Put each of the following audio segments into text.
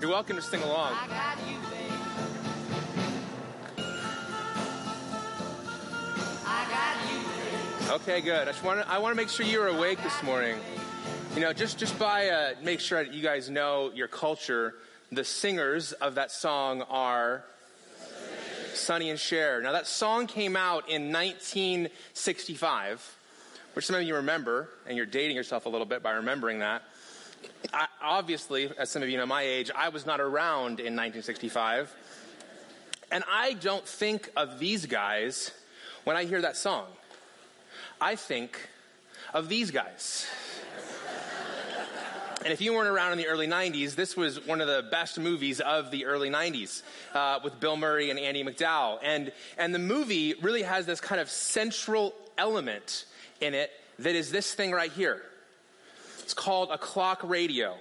You're welcome to sing along. I got you, babe. I got you, babe. Okay, good. I just want to I want to make sure you're awake this morning. You know, just just by uh, make sure that you guys know your culture. The singers of that song are Sonny and Cher. Now that song came out in 1965, which some of you remember, and you're dating yourself a little bit by remembering that. I, obviously, as some of you know my age, I was not around in 1965. And I don't think of these guys when I hear that song. I think of these guys. And if you weren't around in the early 90s, this was one of the best movies of the early 90s uh, with Bill Murray and Andie MacDowell. And, and the movie really has this kind of central element in it that is this thing right here. It's called a clock radio.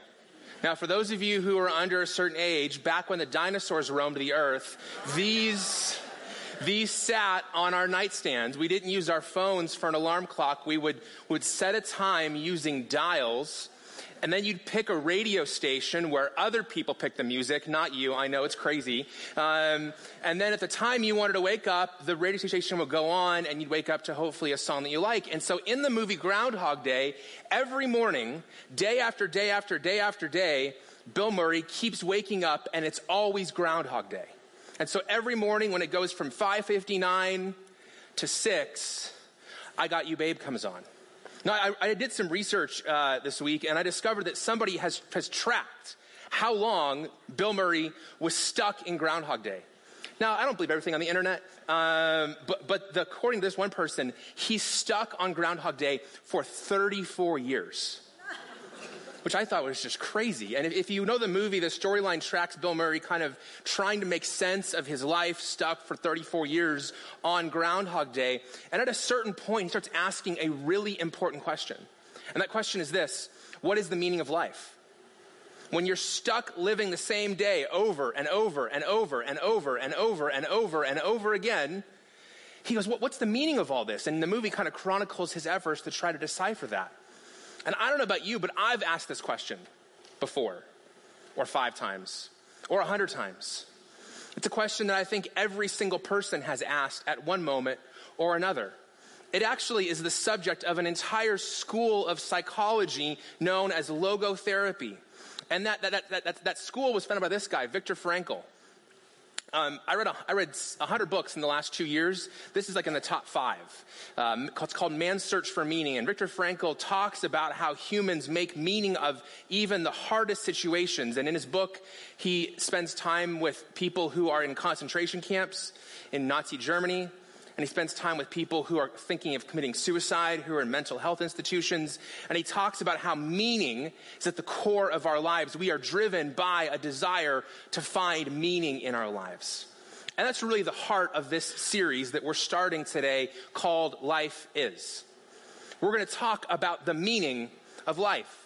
Now, for those of you who are under a certain age, back when the dinosaurs roamed the earth, these, these sat on our nightstands. We didn't use our phones for an alarm clock. We would, would set a time using dials and then you'd pick a radio station where other people pick the music, not you. I know it's crazy. Um, and then at the time you wanted to wake up, the radio station would go on, and you'd wake up to hopefully a song that you like. And so in the movie Groundhog Day, every morning, day after day after day after day, Bill Murray keeps waking up, and it's always Groundhog Day. And so every morning when it goes from 5:59 to 6, I Got You Babe comes on. Now, I, I did some research uh, this week, and I discovered that somebody has, has tracked how long Bill Murray was stuck in Groundhog Day. Now, I don't believe everything on the internet, um, but, but the, according to this one person, he's stuck on Groundhog Day for 34 years which I thought was just crazy. And if, if you know the movie, the storyline tracks Bill Murray kind of trying to make sense of his life stuck for 34 years on Groundhog Day. And at a certain point, he starts asking a really important question. And that question is this What is the meaning of life? When you're stuck living the same day over and over and over and over and over and over and over again, he goes, What's the meaning of all this? And the movie kind of chronicles his efforts to try to decipher that. And I don't know about you, but I've asked this question before, or five times, or a hundred times. It's a question that I think every single person has asked at one moment or another. It actually is the subject of an entire school of psychology known as logotherapy. And that, that, that, that, that school was founded by this guy, Viktor Frankl. Um, I read a, I read hundred books in the last two years. This is like in the top five. Um, it's called Man's Search for Meaning, and Viktor Frankl talks about how humans make meaning of even the hardest situations. And in his book, he spends time with people who are in concentration camps in Nazi Germany and he spends time with people who are thinking of committing suicide, who are in mental health institutions, and he talks about how meaning is at the core of our lives. We are driven by a desire to find meaning in our lives. And that's really the heart of this series that we're starting today called Life Is. We're going to talk about the meaning of life.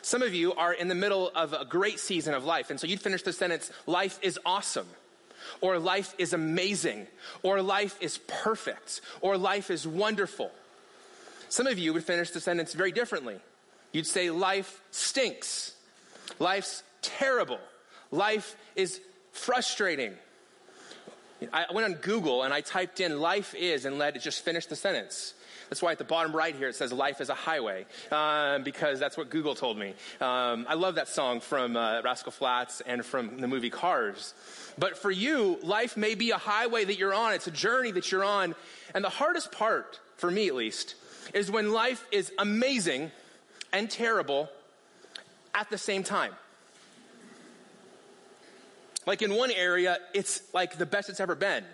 Some of you are in the middle of a great season of life, and so you'd finish the sentence, life is awesome or life is amazing, or life is perfect, or life is wonderful. Some of you would finish the sentence very differently. You'd say, Life stinks. Life's terrible. Life is frustrating. I went on Google and I typed in life is and let it just finish the sentence. That's why at the bottom right here it says life is a highway, um, because that's what Google told me. Um, I love that song from uh, Rascal Flatts and from the movie Cars. But for you, life may be a highway that you're on. It's a journey that you're on. And the hardest part, for me at least, is when life is amazing and terrible at the same time. Like in one area, it's like the best it's ever been.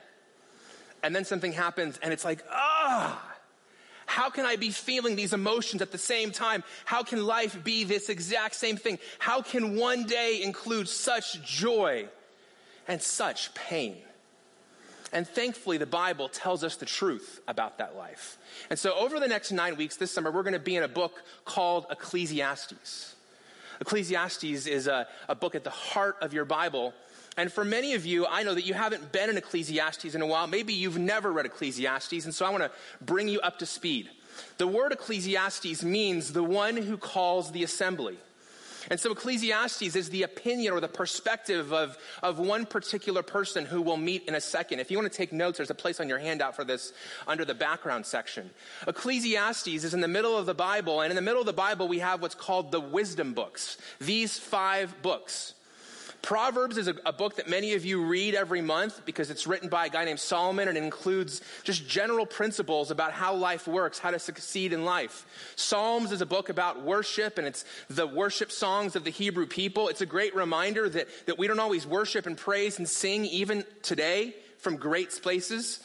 And then something happens and it's like, ah, how can I be feeling these emotions at the same time? How can life be this exact same thing? How can one day include such joy and such pain? And thankfully, the Bible tells us the truth about that life. And so, over the next nine weeks this summer, we're going to be in a book called Ecclesiastes. Ecclesiastes is a, a book at the heart of your Bible and for many of you, I know that you haven't been in Ecclesiastes in a while. Maybe you've never read Ecclesiastes, and so I want to bring you up to speed. The word Ecclesiastes means the one who calls the assembly. And so Ecclesiastes is the opinion or the perspective of, of one particular person who we'll meet in a second. If you want to take notes, there's a place on your handout for this under the background section. Ecclesiastes is in the middle of the Bible, and in the middle of the Bible, we have what's called the wisdom books. These five books. Proverbs is a, a, book that many of you read every month because it's written by a guy named Solomon and includes just general principles about how life works, how to succeed in life. Psalms is a book about worship and it's the worship songs of the Hebrew people. It's a great reminder that, that we don't always worship and praise and sing even today from great places.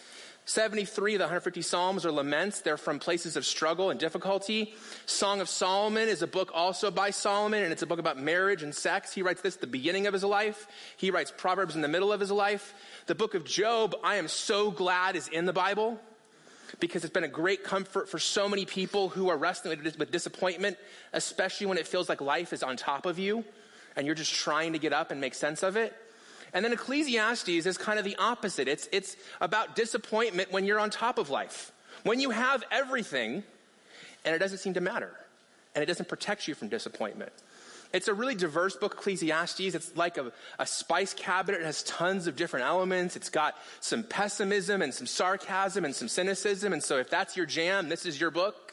73 of the 150 Psalms are laments. They're from places of struggle and difficulty. Song of Solomon is a book also by Solomon, and it's a book about marriage and sex. He writes this at the beginning of his life. He writes Proverbs in the middle of his life. The book of Job, I am so glad is in the Bible because it's been a great comfort for so many people who are wrestling with disappointment, especially when it feels like life is on top of you and you're just trying to get up and make sense of it. And then Ecclesiastes is kind of the opposite. It's, it's about disappointment when you're on top of life. When you have everything and it doesn't seem to matter and it doesn't protect you from disappointment. It's a really diverse book, Ecclesiastes. It's like a, a, spice cabinet. It has tons of different elements. It's got some pessimism and some sarcasm and some cynicism. And so if that's your jam, this is your book.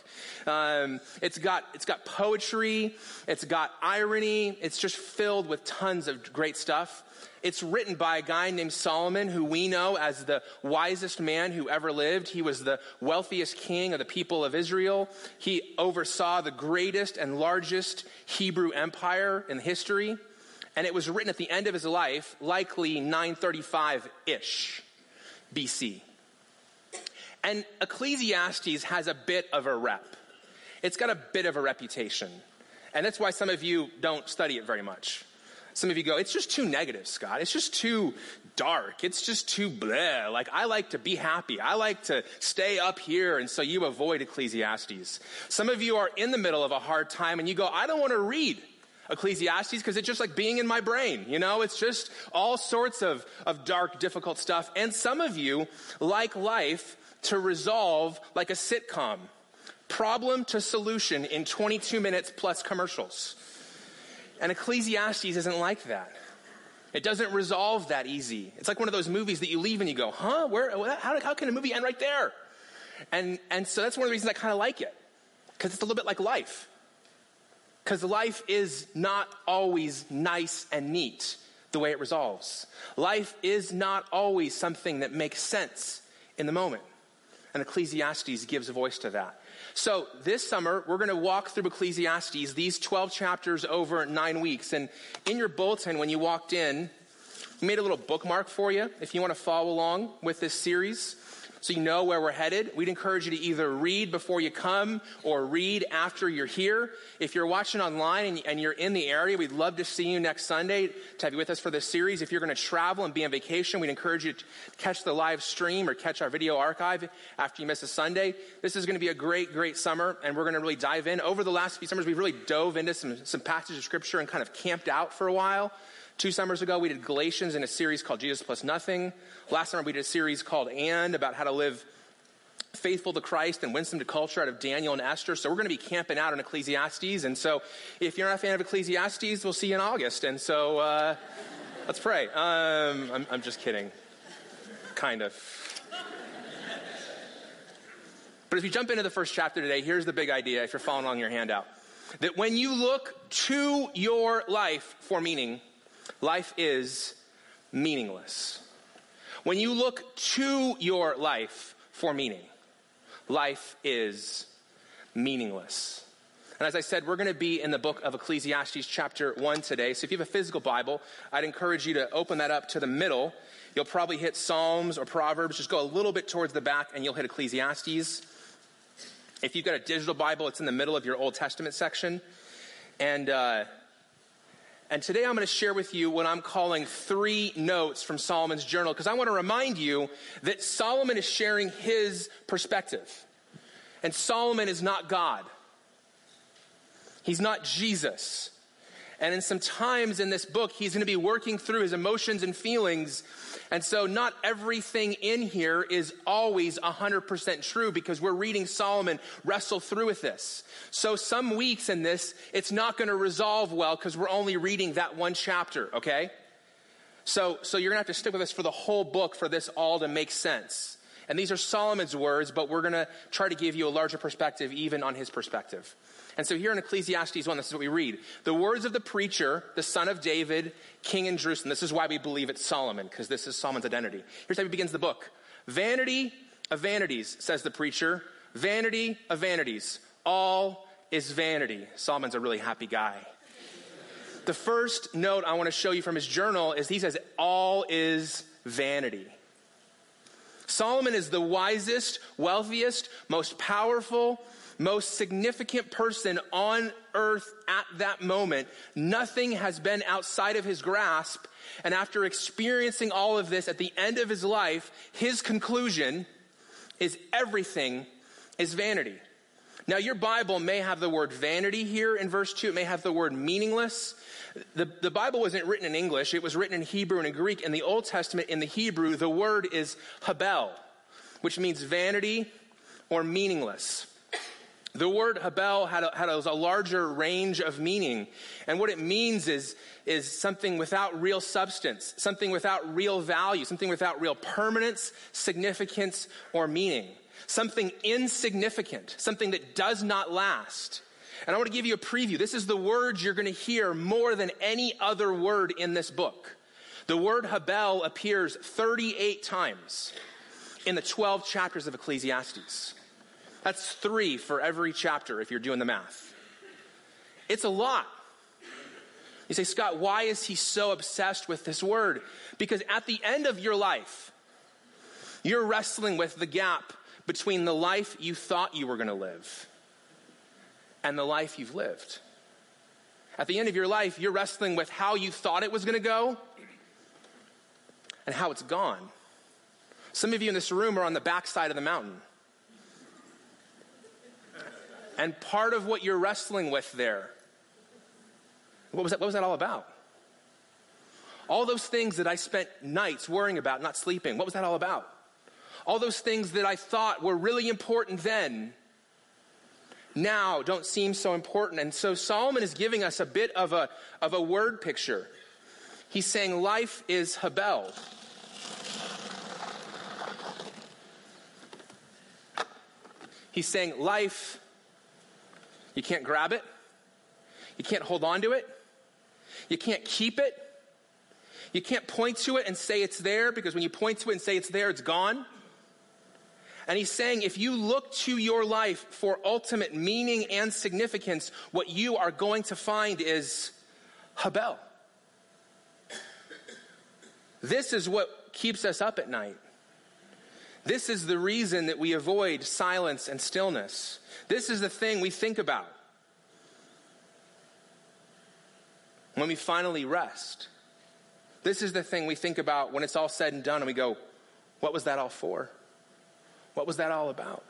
Um, it's got it's got poetry. It's got irony. It's just filled with tons of great stuff. It's written by a guy named Solomon, who we know as the wisest man who ever lived. He was the wealthiest king of the people of Israel. He oversaw the greatest and largest Hebrew empire in history. And it was written at the end of his life, likely 935 ish BC. And Ecclesiastes has a bit of a rep. It's got a bit of a reputation. And that's why some of you don't study it very much. Some of you go, it's just too negative, Scott. It's just too dark. It's just too bleh. Like, I like to be happy. I like to stay up here. And so you avoid Ecclesiastes. Some of you are in the middle of a hard time and you go, I don't want to read Ecclesiastes because it's just like being in my brain. You know, it's just all sorts of, of dark, difficult stuff. And some of you like life to resolve like a sitcom. Problem to solution in 22 minutes plus commercials. And Ecclesiastes isn't like that. It doesn't resolve that easy. It's like one of those movies that you leave and you go, huh? Where, how, how can a movie end right there? And, and so that's one of the reasons I kind of like it. Because it's a little bit like life. Because life is not always nice and neat the way it resolves. Life is not always something that makes sense in the moment. And Ecclesiastes gives voice to that. So this summer, we're going to walk through Ecclesiastes, these 12 chapters over nine weeks. And in your bulletin, when you walked in, we made a little bookmark for you if you want to follow along with this series so you know where we're headed. We'd encourage you to either read before you come or read after you're here. If you're watching online and, you're in the area, we'd love to see you next Sunday to have you with us for this series. If you're going to travel and be on vacation, we'd encourage you to catch the live stream or catch our video archive after you miss a Sunday. This is going to be a great, great summer, and we're going to really dive in. Over the last few summers, we've really dove into some, some passages of scripture and kind of camped out for a while. Two summers ago, we did Galatians in a series called Jesus Plus Nothing. Last summer, we did a series called And about how to live faithful to Christ and wisdom to culture out of Daniel and Esther. So we're going to be camping out in Ecclesiastes. And so if you're not a fan of Ecclesiastes, we'll see you in August. And so uh, let's pray. Um, I'm, I'm just kidding. Kind of. But as we jump into the first chapter today, here's the big idea if you're following along your handout. That when you look to your life for meaning, life is meaningless. When you look to your life for meaning, life is meaningless. And as I said, we're going to be in the book of Ecclesiastes, chapter 1 today. So if you have a physical Bible, I'd encourage you to open that up to the middle. You'll probably hit Psalms or Proverbs. Just go a little bit towards the back and you'll hit Ecclesiastes. If you've got a digital Bible, it's in the middle of your Old Testament section. And, uh, and today I'm going to share with you what I'm calling three notes from Solomon's journal because I want to remind you that Solomon is sharing his perspective. And Solomon is not God. He's not Jesus. And in some times in this book, he's going to be working through his emotions and feelings. And so, not everything in here is always 100% true because we're reading Solomon wrestle through with this. So, some weeks in this, it's not going to resolve well because we're only reading that one chapter, okay? So, so you're going to have to stick with us for the whole book for this all to make sense. And these are Solomon's words, but we're going to try to give you a larger perspective, even on his perspective. And so here in Ecclesiastes 1, this is what we read. The words of the preacher, the son of David, king in Jerusalem. This is why we believe it's Solomon, because this is Solomon's identity. Here's how he begins the book. Vanity of vanities, says the preacher. Vanity of vanities. All is vanity. Solomon's a really happy guy. The first note I want to show you from his journal is he says, All is vanity. Solomon is the wisest, wealthiest, most powerful, most significant person on earth at that moment. Nothing has been outside of his grasp. And after experiencing all of this at the end of his life, his conclusion is everything is vanity. Now, your Bible may have the word vanity here in verse 2. It may have the word meaningless. The, the Bible wasn't written in English, it was written in Hebrew and in Greek. In the Old Testament, in the Hebrew, the word is habel, which means vanity or meaningless. The word habel had a, had a, larger range of meaning. And what it means is, is something without real substance, something without real value, something without real permanence, significance, or meaning something insignificant, something that does not last. And I want to give you a preview. This is the word you're going to hear more than any other word in this book. The word Habel appears 38 times in the 12 chapters of Ecclesiastes. That's three for every chapter if you're doing the math. It's a lot. You say, Scott, why is he so obsessed with this word? Because at the end of your life, you're wrestling with the gap between the life you thought you were going to live and the life you've lived. At the end of your life, you're wrestling with how you thought it was going to go and how it's gone. Some of you in this room are on the backside of the mountain. And part of what you're wrestling with there, what was that, what was that all about? All those things that I spent nights worrying about, not sleeping, what was that all about? All those things that I thought were really important then now don't seem so important. And so Solomon is giving us a bit of a, of a word picture. He's saying life is Habel. He's saying life, you can't grab it, you can't hold on to it, you can't keep it, you can't point to it and say it's there because when you point to it and say it's there, it's gone. And he's saying if you look to your life for ultimate meaning and significance, what you are going to find is Habel. This is what keeps us up at night. This is the reason that we avoid silence and stillness. This is the thing we think about when we finally rest. This is the thing we think about when it's all said and done and we go, What was that all for? What was that all about?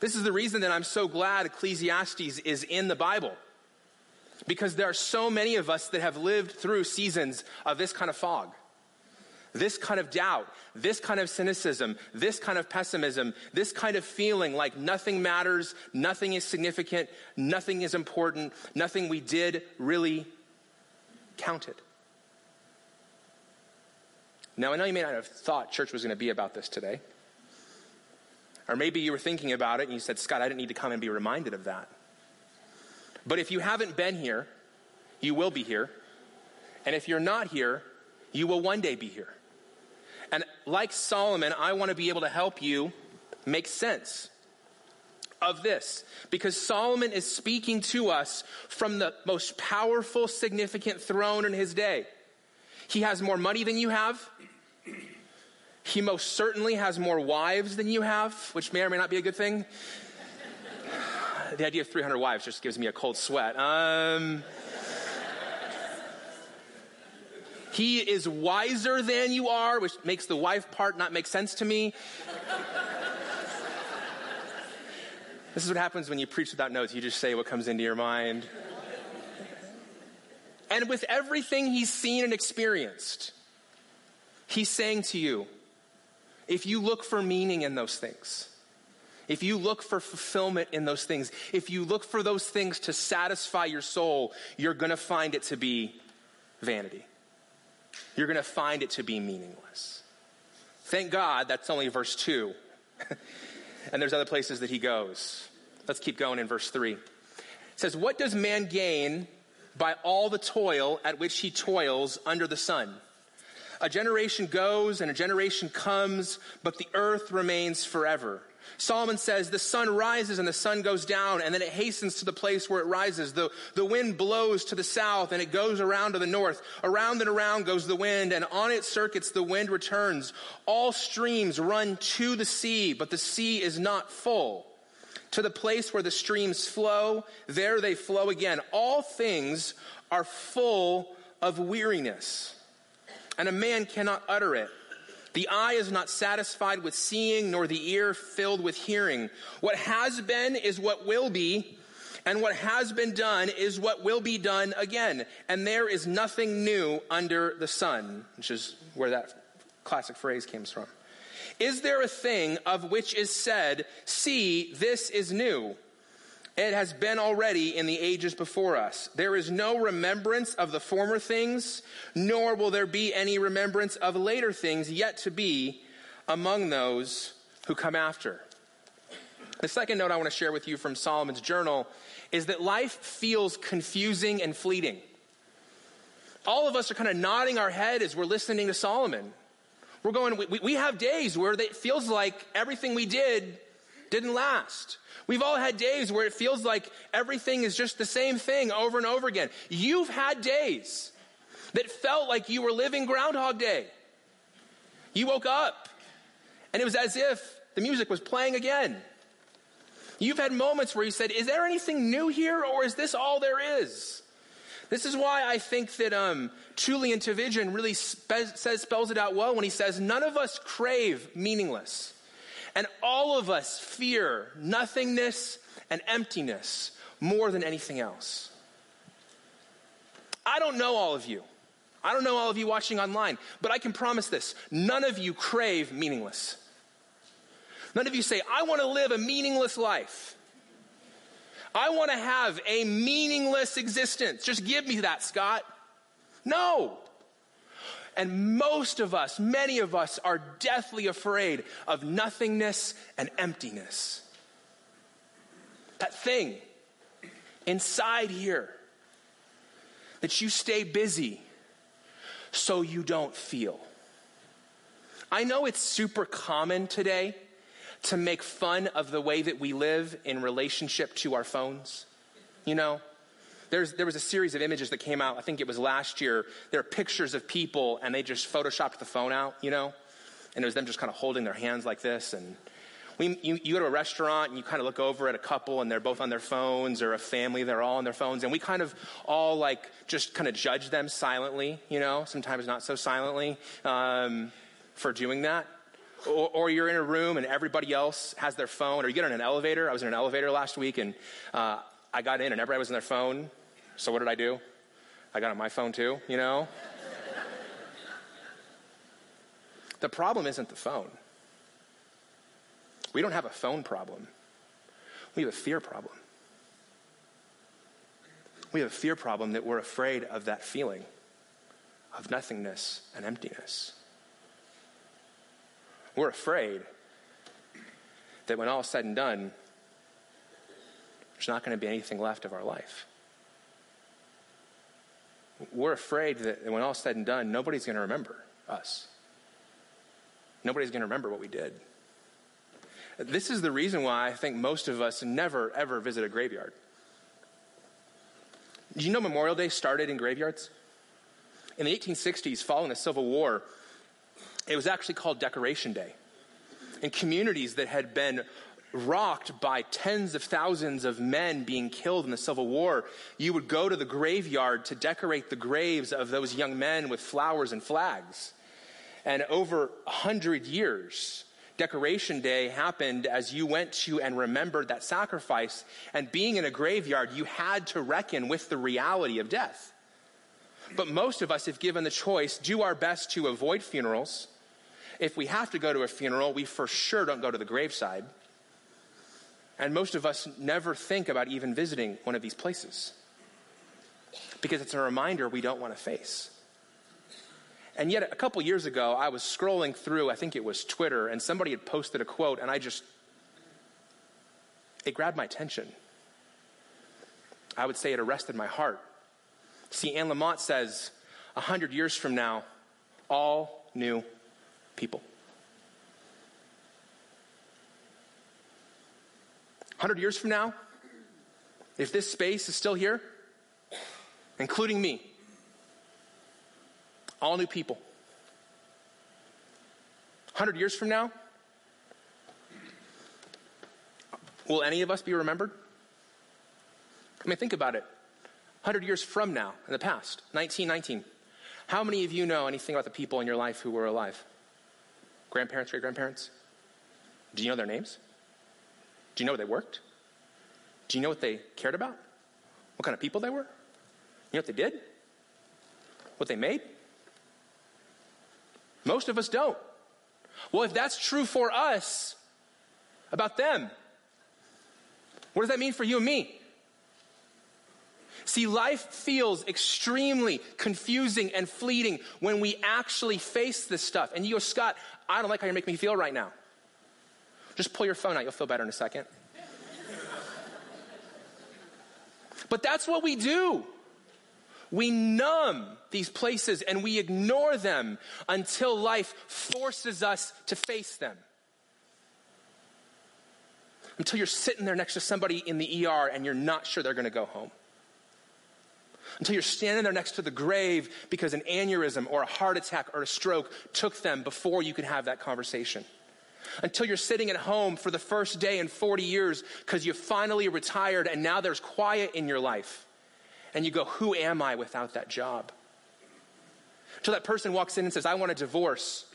This is the reason that I'm so glad Ecclesiastes is in the Bible. Because there are so many of us that have lived through seasons of this kind of fog, this kind of doubt, this kind of cynicism, this kind of pessimism, this kind of feeling like nothing matters, nothing is significant, nothing is important, nothing we did really counted. Now, I know you may not have thought church was going to be about this today. Or maybe you were thinking about it and you said, Scott, I didn't need to come and be reminded of that. But if you haven't been here, you will be here. And if you're not here, you will one day be here. Like Solomon, I want to be able to help you make sense of this because Solomon is speaking to us from the most powerful, significant throne in his day. He has more money than you have. He most certainly has more wives than you have, which may or may not be a good thing. the idea of 300 wives just gives me a cold sweat. Um, he is wiser than you are, which makes the wife part not make sense to me. this is what happens when you preach without notes. You just say what comes into your mind. And with everything he's seen and experienced, he's saying to you, if you look for meaning in those things, if you look for fulfillment in those things, if you look for those things to satisfy your soul, you're going to find it to be vanity. You're going to find it to be meaningless. Thank God that's only verse 2. and there's other places that he goes. Let's keep going in verse 3. It says, What does man gain by all the toil at which he toils under the sun? A generation goes and a generation comes, but the earth remains forever. Solomon says, The sun rises and the sun goes down, and then it hastens to the place where it rises. The, the wind blows to the south and it goes around to the north. Around and around goes the wind, and on its circuits the wind returns. All streams run to the sea, but the sea is not full. To the place where the streams flow, there they flow again. All things are full of weariness, and a man cannot utter it. The eye is not satisfied with seeing, nor the ear filled with hearing. What has been is what will be, and what has been done is what will be done again. And there is nothing new under the sun, which is where that classic phrase comes from. Is there a thing of which is said, See, this is new? It has been already in the ages before us. There is no remembrance of the former things, nor will there be any remembrance of later things yet to be among those who come after. The second note I want to share with you from Solomon's journal is that life feels confusing and fleeting. All of us are kind of nodding our head as we're listening to Solomon. We're going, we, we have days where it feels like everything we did didn't last. We've all had days where it feels like everything is just the same thing over and over again. You've had days that felt like you were living Groundhog Day. You woke up and it was as if the music was playing again. You've had moments where you said, Is there anything new here or is this all there is? This is why I think that um, Tullian Tchividjian really spe- says, spells it out well when he says, None of us crave meaningless. And all of us fear nothingness and emptiness more than anything else. I don't know all of you. I don't know all of you watching online, but I can promise this none of you crave meaningless. None of you say, I want to live a meaningless life. I want to have a meaningless existence. Just give me that, Scott. No. And most of us, many of us, are deathly afraid of nothingness and emptiness. That thing inside here that you stay busy so you don't feel. I know it's super common today to make fun of the way that we live in relationship to our phones. You know, there's, there was a series of images that came out, I think it was last year. There are pictures of people and they just photoshopped the phone out, you know? And it was them just kind of holding their hands like this. And we, you, you go to a restaurant and you kind of look over at a couple and they're both on their phones or a family, they're all on their phones. And we kind of all like just kind of judge them silently, you know, sometimes not so silently um, for doing that. Or, or, you're in a room and everybody else has their phone, or you get in an elevator. I was in an elevator last week and uh, I got in and everybody was on their phone. So what did I do? I got on my phone too, you know? the problem isn't the phone. We don't have a phone problem. We have a fear problem. We have a fear problem that we're afraid of that feeling of nothingness and emptiness. We're afraid that when all is said and done, there's not going to be anything left of our life. We're afraid that when all is said and done, nobody's going to remember us. Nobody's going to remember what we did. This is the reason why I think most of us never, ever visit a graveyard. Do you know Memorial Day started in graveyards? In the 1860s, following the Civil War, it was actually called Decoration Day. In communities that had been rocked by tens of thousands of men being killed in the Civil War, you would go to the graveyard to decorate the graves of those young men with flowers and flags. And over a hundred years, Decoration Day happened as you went to and remembered that sacrifice. And being in a graveyard, you had to reckon with the reality of death. But most of us, if given the choice, do our best to avoid funerals. If we have to go to a funeral, we for sure don't go to the graveside. And most of us never think about even visiting one of these places because it's a reminder we don't want to face. And yet, a couple years ago, I was scrolling through, I think it was Twitter, and somebody had posted a quote, and I just, it grabbed my attention. I would say it arrested my heart. See, Anne Lamott says, a hundred years from now, all new people. 100 years from now, if this space is still here, including me, all new people. 100 years from now, will any of us be remembered? I mean, think about it. 100 years from now, in the past, 1919, how many of you know anything about the people in your life who were alive? Grandparents, great grandparents? Do you know their names? Do you know where they worked? Do you know what they cared about? What kind of people they were? You know what they did? What they made? Most of us don't. Well, if that's true for us about them, what does that mean for you and me? See, life feels extremely confusing and fleeting when we actually face this stuff. And you go, Scott, I don't like how you make me feel right now. Just pull your phone out, you'll feel better in a second. but that's what we do. We numb these places and we ignore them until life forces us to face them. Until you're sitting there next to somebody in the ER and you're not sure they're going to go home. Until you're standing there next to the grave because an aneurysm or a heart attack or a stroke took them before you could have that conversation until you're sitting at home for the first day in 40 years because you finally retired and now there's quiet in your life. And you go, Who am I without that job? Until that person walks in and says, I want a divorce.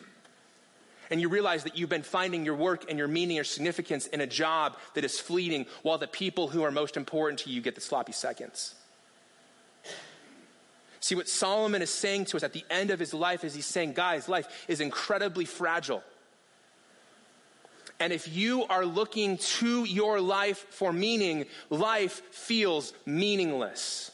And you realize that you've been finding your work and your meaning or significance in a job that is fleeting while the people who are most important to you get the sloppy seconds. See, what Solomon is saying to us at the end of his life is he's saying, guys, life is incredibly fragile. And if you are looking to your life for meaning, life feels meaningless.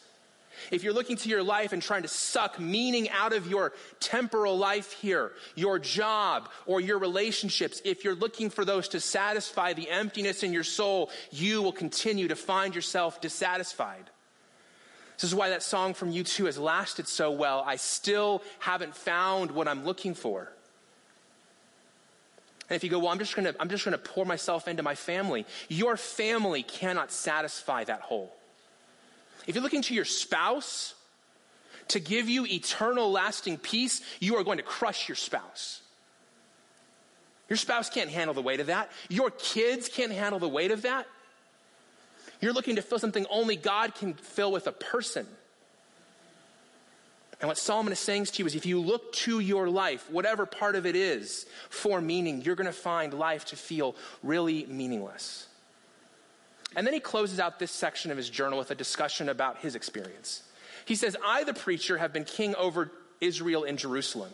If you're looking to your life and trying to suck meaning out of your temporal life here, your job or your relationships, if you're looking for those to satisfy the emptiness in your soul, you will continue to find yourself dissatisfied. This is why that song from U2 has lasted so well. I still haven't found what I'm looking for. And if you go, well, I'm just gonna, I'm just gonna pour myself into my family, your family cannot satisfy that hole. If you're looking to your spouse to give you eternal lasting peace, you are going to crush your spouse. Your spouse can't handle the weight of that. Your kids can't handle the weight of that. You're looking to fill something only God can fill with a person. And what Solomon is saying to you is if you look to your life, whatever part of it is, for meaning, you're going to find life to feel really meaningless. And then he closes out this section of his journal with a discussion about his experience. He says, I, the preacher, have been king over Israel in Jerusalem.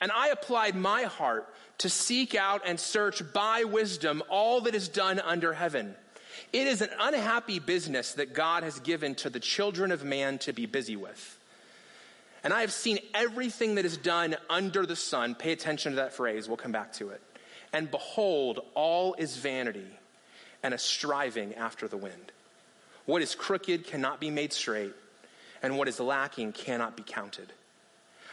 And I applied my heart to seek out and search by wisdom all that is done under heaven. It is an unhappy business that God has given to the children of man to be busy with. And I have seen everything that is done under the sun. Pay attention to that phrase. We'll come back to it. And behold, all is vanity and a striving after the wind. What is crooked cannot be made straight, and what is lacking cannot be counted.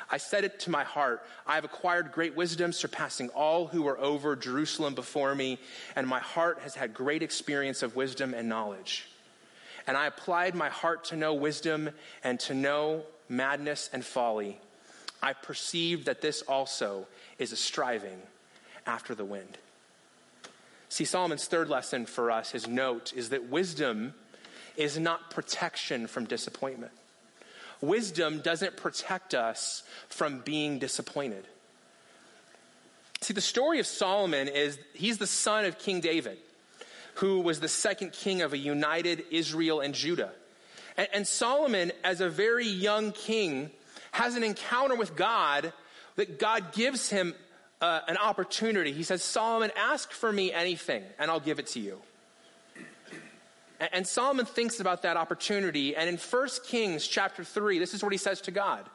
I said it to my heart I have acquired great wisdom, surpassing all who were over Jerusalem before me, and my heart has had great experience of wisdom and knowledge. And I applied my heart to know wisdom and to know madness, and folly, I perceive that this also is a striving after the wind. See, Solomon's third lesson for us, his note, is that wisdom is not protection from disappointment. Wisdom doesn't protect us from being disappointed. See, the story of Solomon is he's the son of King David, who was the second king of a united Israel and Judah. And, and Solomon, as a very young king, has an encounter with God that God gives him uh, an opportunity. He says, Solomon, ask for me anything and I'll give it to you. And, and Solomon thinks about that opportunity. And in 1 Kings chapter 3, this is what he says to God.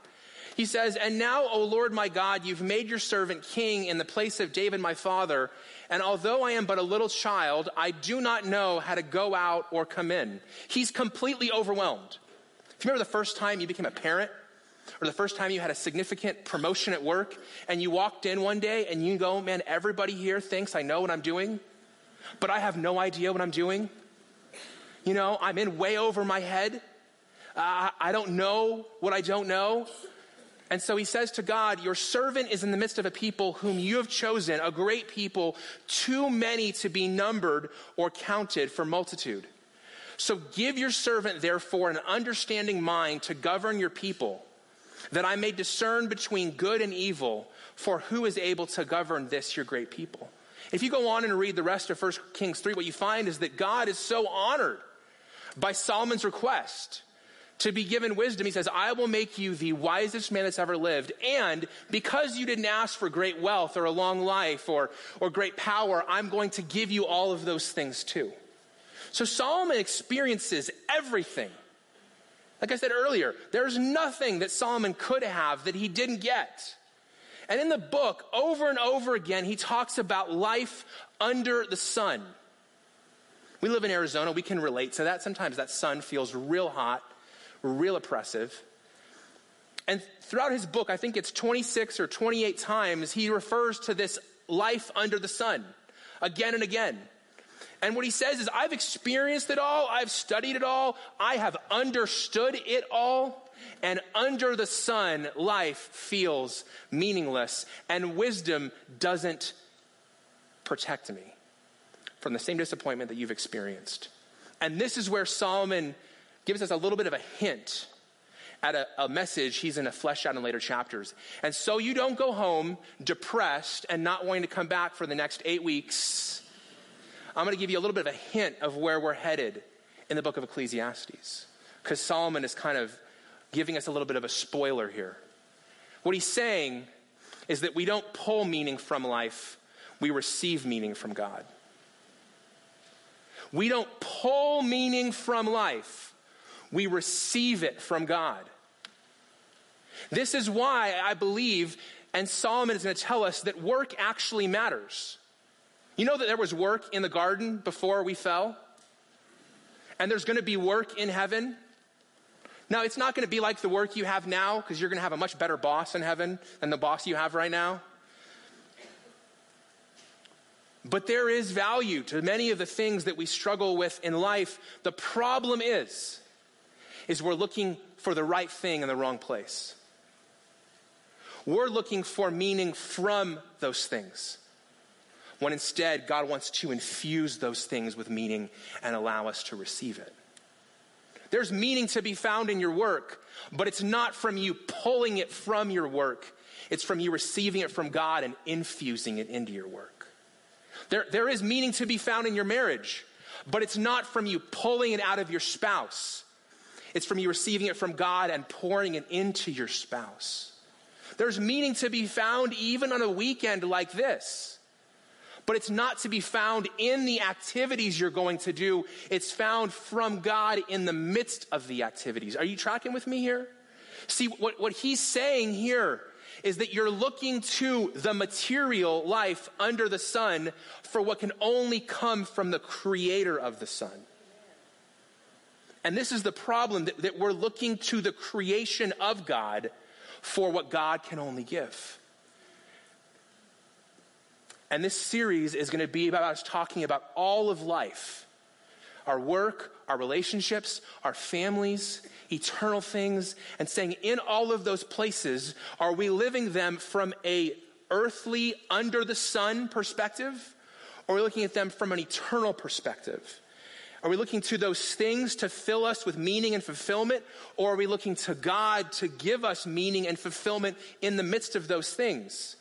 He says, And now, O Lord my God, you've made your servant king in the place of David my father. And although I am but a little child, I do not know how to go out or come in. He's completely overwhelmed. If you remember the first time you became a parent, or the first time you had a significant promotion at work, and you walked in one day and you go, Man, everybody here thinks I know what I'm doing, but I have no idea what I'm doing. You know, I'm in way over my head. Uh, I don't know what I don't know. And so he says to God, Your servant is in the midst of a people whom you have chosen, a great people, too many to be numbered or counted for multitude. So give your servant, therefore, an understanding mind to govern your people, that I may discern between good and evil, for who is able to govern this, your great people? If you go on and read the rest of 1 Kings 3, what you find is that God is so honored by Solomon's request to be given wisdom. He says, I will make you the wisest man that's ever lived. And because you didn't ask for great wealth or a long life or, or great power, I'm going to give you all of those things too. So Solomon experiences everything. Like I said earlier, there's nothing that Solomon could have that he didn't get. And in the book, over and over again, he talks about life under the sun. We live in Arizona, we can relate to that. Sometimes that sun feels real hot, real oppressive. And throughout his book, I think it's 26 or 28 times, he refers to this life under the sun again and again. And what he says is, I've experienced it all, I've studied it all, I have understood it all. And under the sun, life feels meaningless, and wisdom doesn't protect me from the same disappointment that you've experienced. And this is where Solomon gives us a little bit of a hint at a, a, message he's going to flesh out in later chapters. And so you don't go home depressed and not wanting to come back for the next eight weeks. I'm going to give you a little bit of a hint of where we're headed in the book of Ecclesiastes. Because Solomon is kind of giving us a little bit of a spoiler here. What he's saying is that we don't pull meaning from life, we receive meaning from God. We don't pull meaning from life, we receive it from God. This is why I believe, and Solomon is going to tell us that work actually matters. You know that there was work in the garden before we fell? And there's going to be work in heaven. Now, it's not going to be like the work you have now because you're going to have a much better boss in heaven than the boss you have right now. But there is value to many of the things that we struggle with in life. The problem is, is we're looking for the right thing in the wrong place. We're looking for meaning from those things. When instead, God wants to infuse those things with meaning and allow us to receive it. There's meaning to be found in your work, but it's not from you pulling it from your work. It's from you receiving it from God and infusing it into your work. There, there is meaning to be found in your marriage, but it's not from you pulling it out of your spouse. It's from you receiving it from God and pouring it into your spouse. There's meaning to be found even on a weekend like this. But it's not to be found in the activities you're going to do. It's found from God in the midst of the activities. Are you tracking with me here? See, what, what he's saying here is that you're looking to the material life under the sun for what can only come from the creator of the sun. And this is the problem that, that we're looking to the creation of God for what God can only give. And this series is going to be about us talking about all of life our work, our relationships, our families, eternal things, and saying in all of those places, are we living them from a earthly, under the sun perspective, or are we looking at them from an eternal perspective? Are we looking to those things to fill us with meaning and fulfillment, or are we looking to God to give us meaning and fulfillment in the midst of those things?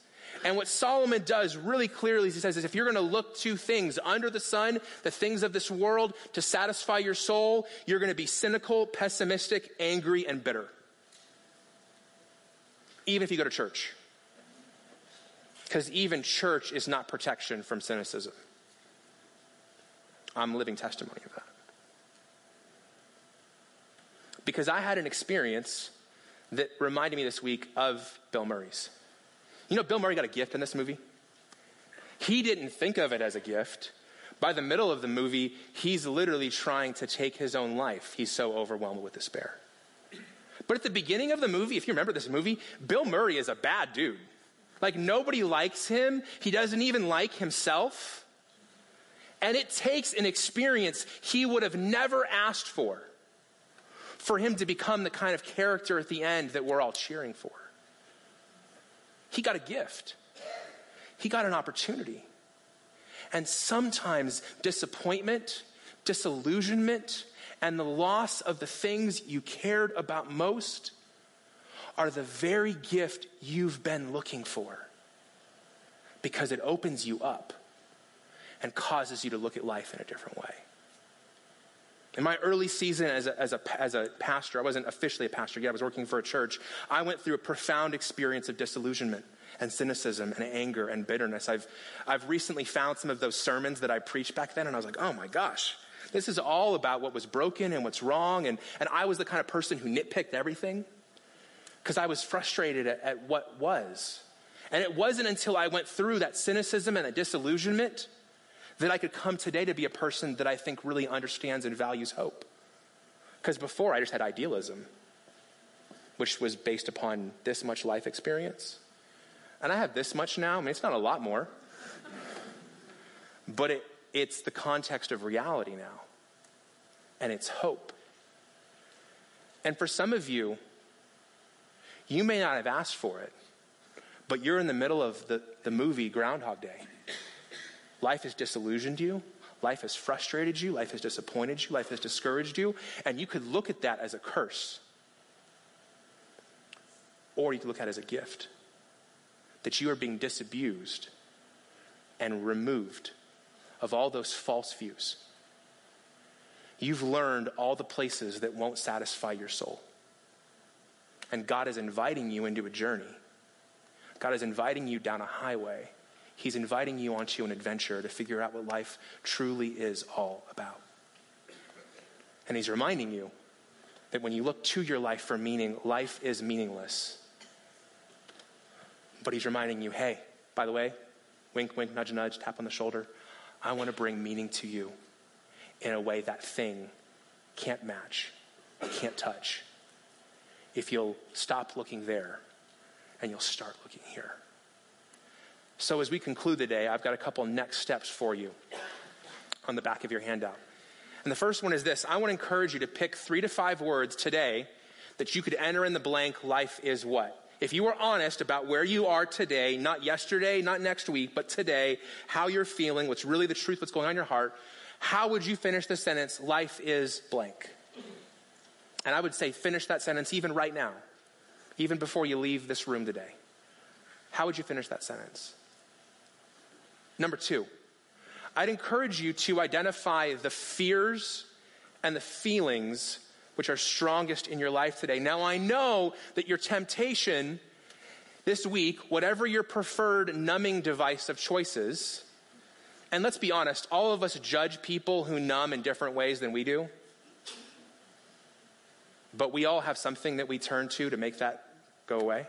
And what Solomon does really clearly he says is if you're going to look to things under the sun, the things of this world to satisfy your soul, you're going to be cynical, pessimistic, angry, and bitter. even if you go to church. Because even church is not protection from cynicism. I'm living testimony of that. Because I had an experience that reminded me this week of Bill Murray's. You know, Bill Murray got a gift in this movie. He didn't think of it as a gift. By the middle of the movie, he's literally trying to take his own life. He's so overwhelmed with despair. But at the beginning of the movie, if you remember this movie, Bill Murray is a bad dude. Like nobody likes him. He doesn't even like himself. And it takes an experience he would have never asked for for him to become the kind of character at the end that we're all cheering for. He got a gift. He got an opportunity. And sometimes disappointment, disillusionment, and the loss of the things you cared about most are the very gift you've been looking for because it opens you up and causes you to look at life in a different way. In my early season as a, as, a, as a pastor, I wasn't officially a pastor yet, I was working for a church. I went through a profound experience of disillusionment and cynicism and anger and bitterness. I've, I've recently found some of those sermons that I preached back then, and I was like, oh my gosh, this is all about what was broken and what's wrong. And, and I was the kind of person who nitpicked everything because I was frustrated at, at what was. And it wasn't until I went through that cynicism and that disillusionment that I could come today to be a person that I think really understands and values hope. Because before I just had idealism, which was based upon this much life experience. And I have this much now. I mean, it's not a lot more. But it, it's the context of reality now. And it's hope. And for some of you, you may not have asked for it, but you're in the middle of the, the movie Groundhog Day. Life has disillusioned you. Life has frustrated you. Life has disappointed you. Life has discouraged you. And you could look at that as a curse. Or you could look at it as a gift that you are being disabused and removed of all those false views. You've learned all the places that won't satisfy your soul. And God is inviting you into a journey. God is inviting you down a highway. He's inviting you onto an adventure to figure out what life truly is all about. And He's reminding you that when you look to your life for meaning, life is meaningless. But He's reminding you hey, by the way, wink, wink, nudge, nudge, tap on the shoulder. I want to bring meaning to you in a way that thing can't match, can't touch. If you'll stop looking there and you'll start looking here. So, as we conclude the day, I've got a couple next steps for you on the back of your handout. And the first one is this I want to encourage you to pick three to five words today that you could enter in the blank life is what? If you are honest about where you are today, not yesterday, not next week, but today, how you're feeling, what's really the truth, what's going on in your heart, how would you finish the sentence, life is blank? And I would say finish that sentence even right now, even before you leave this room today. How would you finish that sentence? Number two, I'd encourage you to identify the fears and the feelings which are strongest in your life today. Now, I know that your temptation this week, whatever your preferred numbing device of choices, and let's be honest, all of us judge people who numb in different ways than we do. But we all have something that we turn to to make that go away.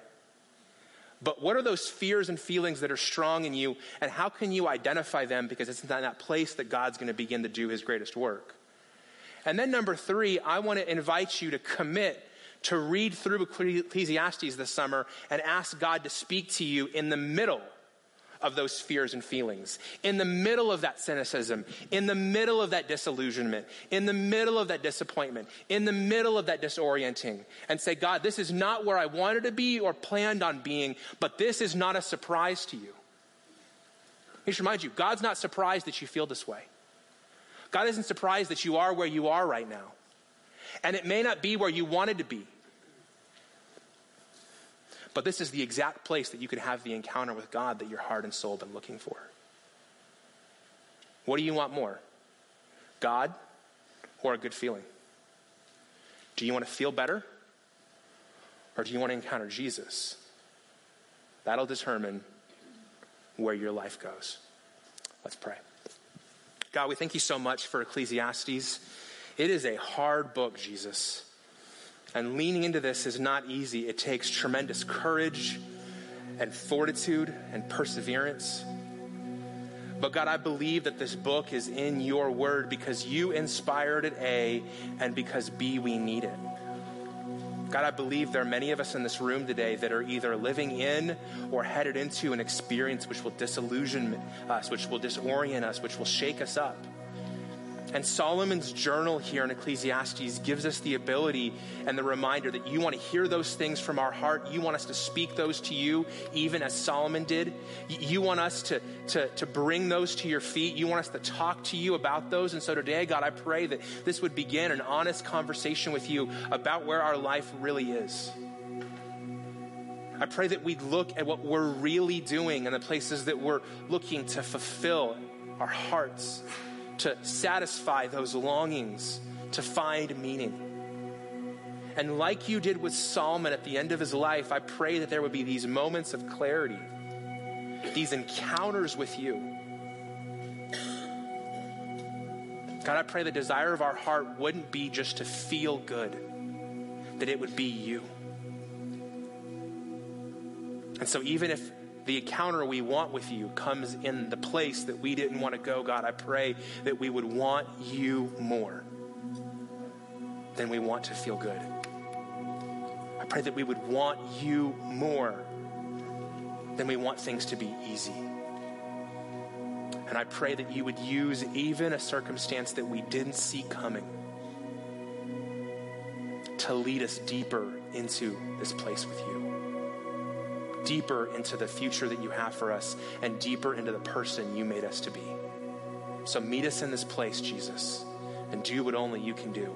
But what are those fears and feelings that are strong in you, and how can you identify them? Because it's in that place that God's going to begin to do his greatest work. And then, number three, I want to invite you to commit to read through Ecclesiastes this summer and ask God to speak to you in the middle of those fears and feelings, in the middle of that cynicism, in the middle of that disillusionment, in the middle of that disappointment, in the middle of that disorienting, and say, God, this is not where I wanted to be or planned on being, but this is not a surprise to you. He should remind you, God's not surprised that you feel this way. God isn't surprised that you are where you are right now. And it may not be where you wanted to be. But this is the exact place that you could have the encounter with God that your heart and soul have been looking for. What do you want more? God or a good feeling? Do you want to feel better? Or do you want to encounter Jesus That'll determine where your life goes. Let's pray. God, we thank you so much for Ecclesiastes. It is a hard book, Jesus. And leaning into this is not easy. It takes tremendous courage and fortitude and perseverance. But God, I believe that this book is in your word because you inspired it, A, and because B, we need it. God, I believe there are many of us in this room today that are either living in or headed into an experience which will disillusion us, which will disorient us, which will shake us up. And Solomon's journal here in Ecclesiastes gives us the ability and the reminder that you want to hear those things from our heart. You want us to speak those to you, even as Solomon did. You want us to, to, to bring those to your feet. You want us to talk to you about those. And so today, God, I pray that this would begin an honest conversation with you about where our life really is. I pray that we'd look at what we're really doing and the places that we're looking to fulfill our hearts to satisfy those longings, to find meaning. And like you did with Solomon at the end of his life, I pray that there would be these moments of clarity, these encounters with you. God, I pray the desire of our heart wouldn't be just to feel good, that it would be you. And so, even if the encounter we want with you comes in the place that we didn't want to go, God, I pray that we would want you more than we want to feel good. I pray that we would want you more than we want things to be easy. And I pray that you would use even a circumstance that we didn't see coming to lead us deeper into this place with you deeper into the future that you have for us and deeper into the person you made us to be. So meet us in this place, Jesus, and do what only you can do.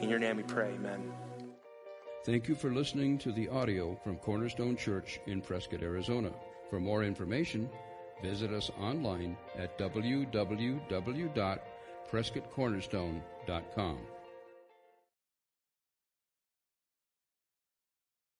In your name we pray, amen. Thank you for listening to the audio from Cornerstone Church in Prescott, Arizona. For more information, visit us online at www.prescottcornerstone.com.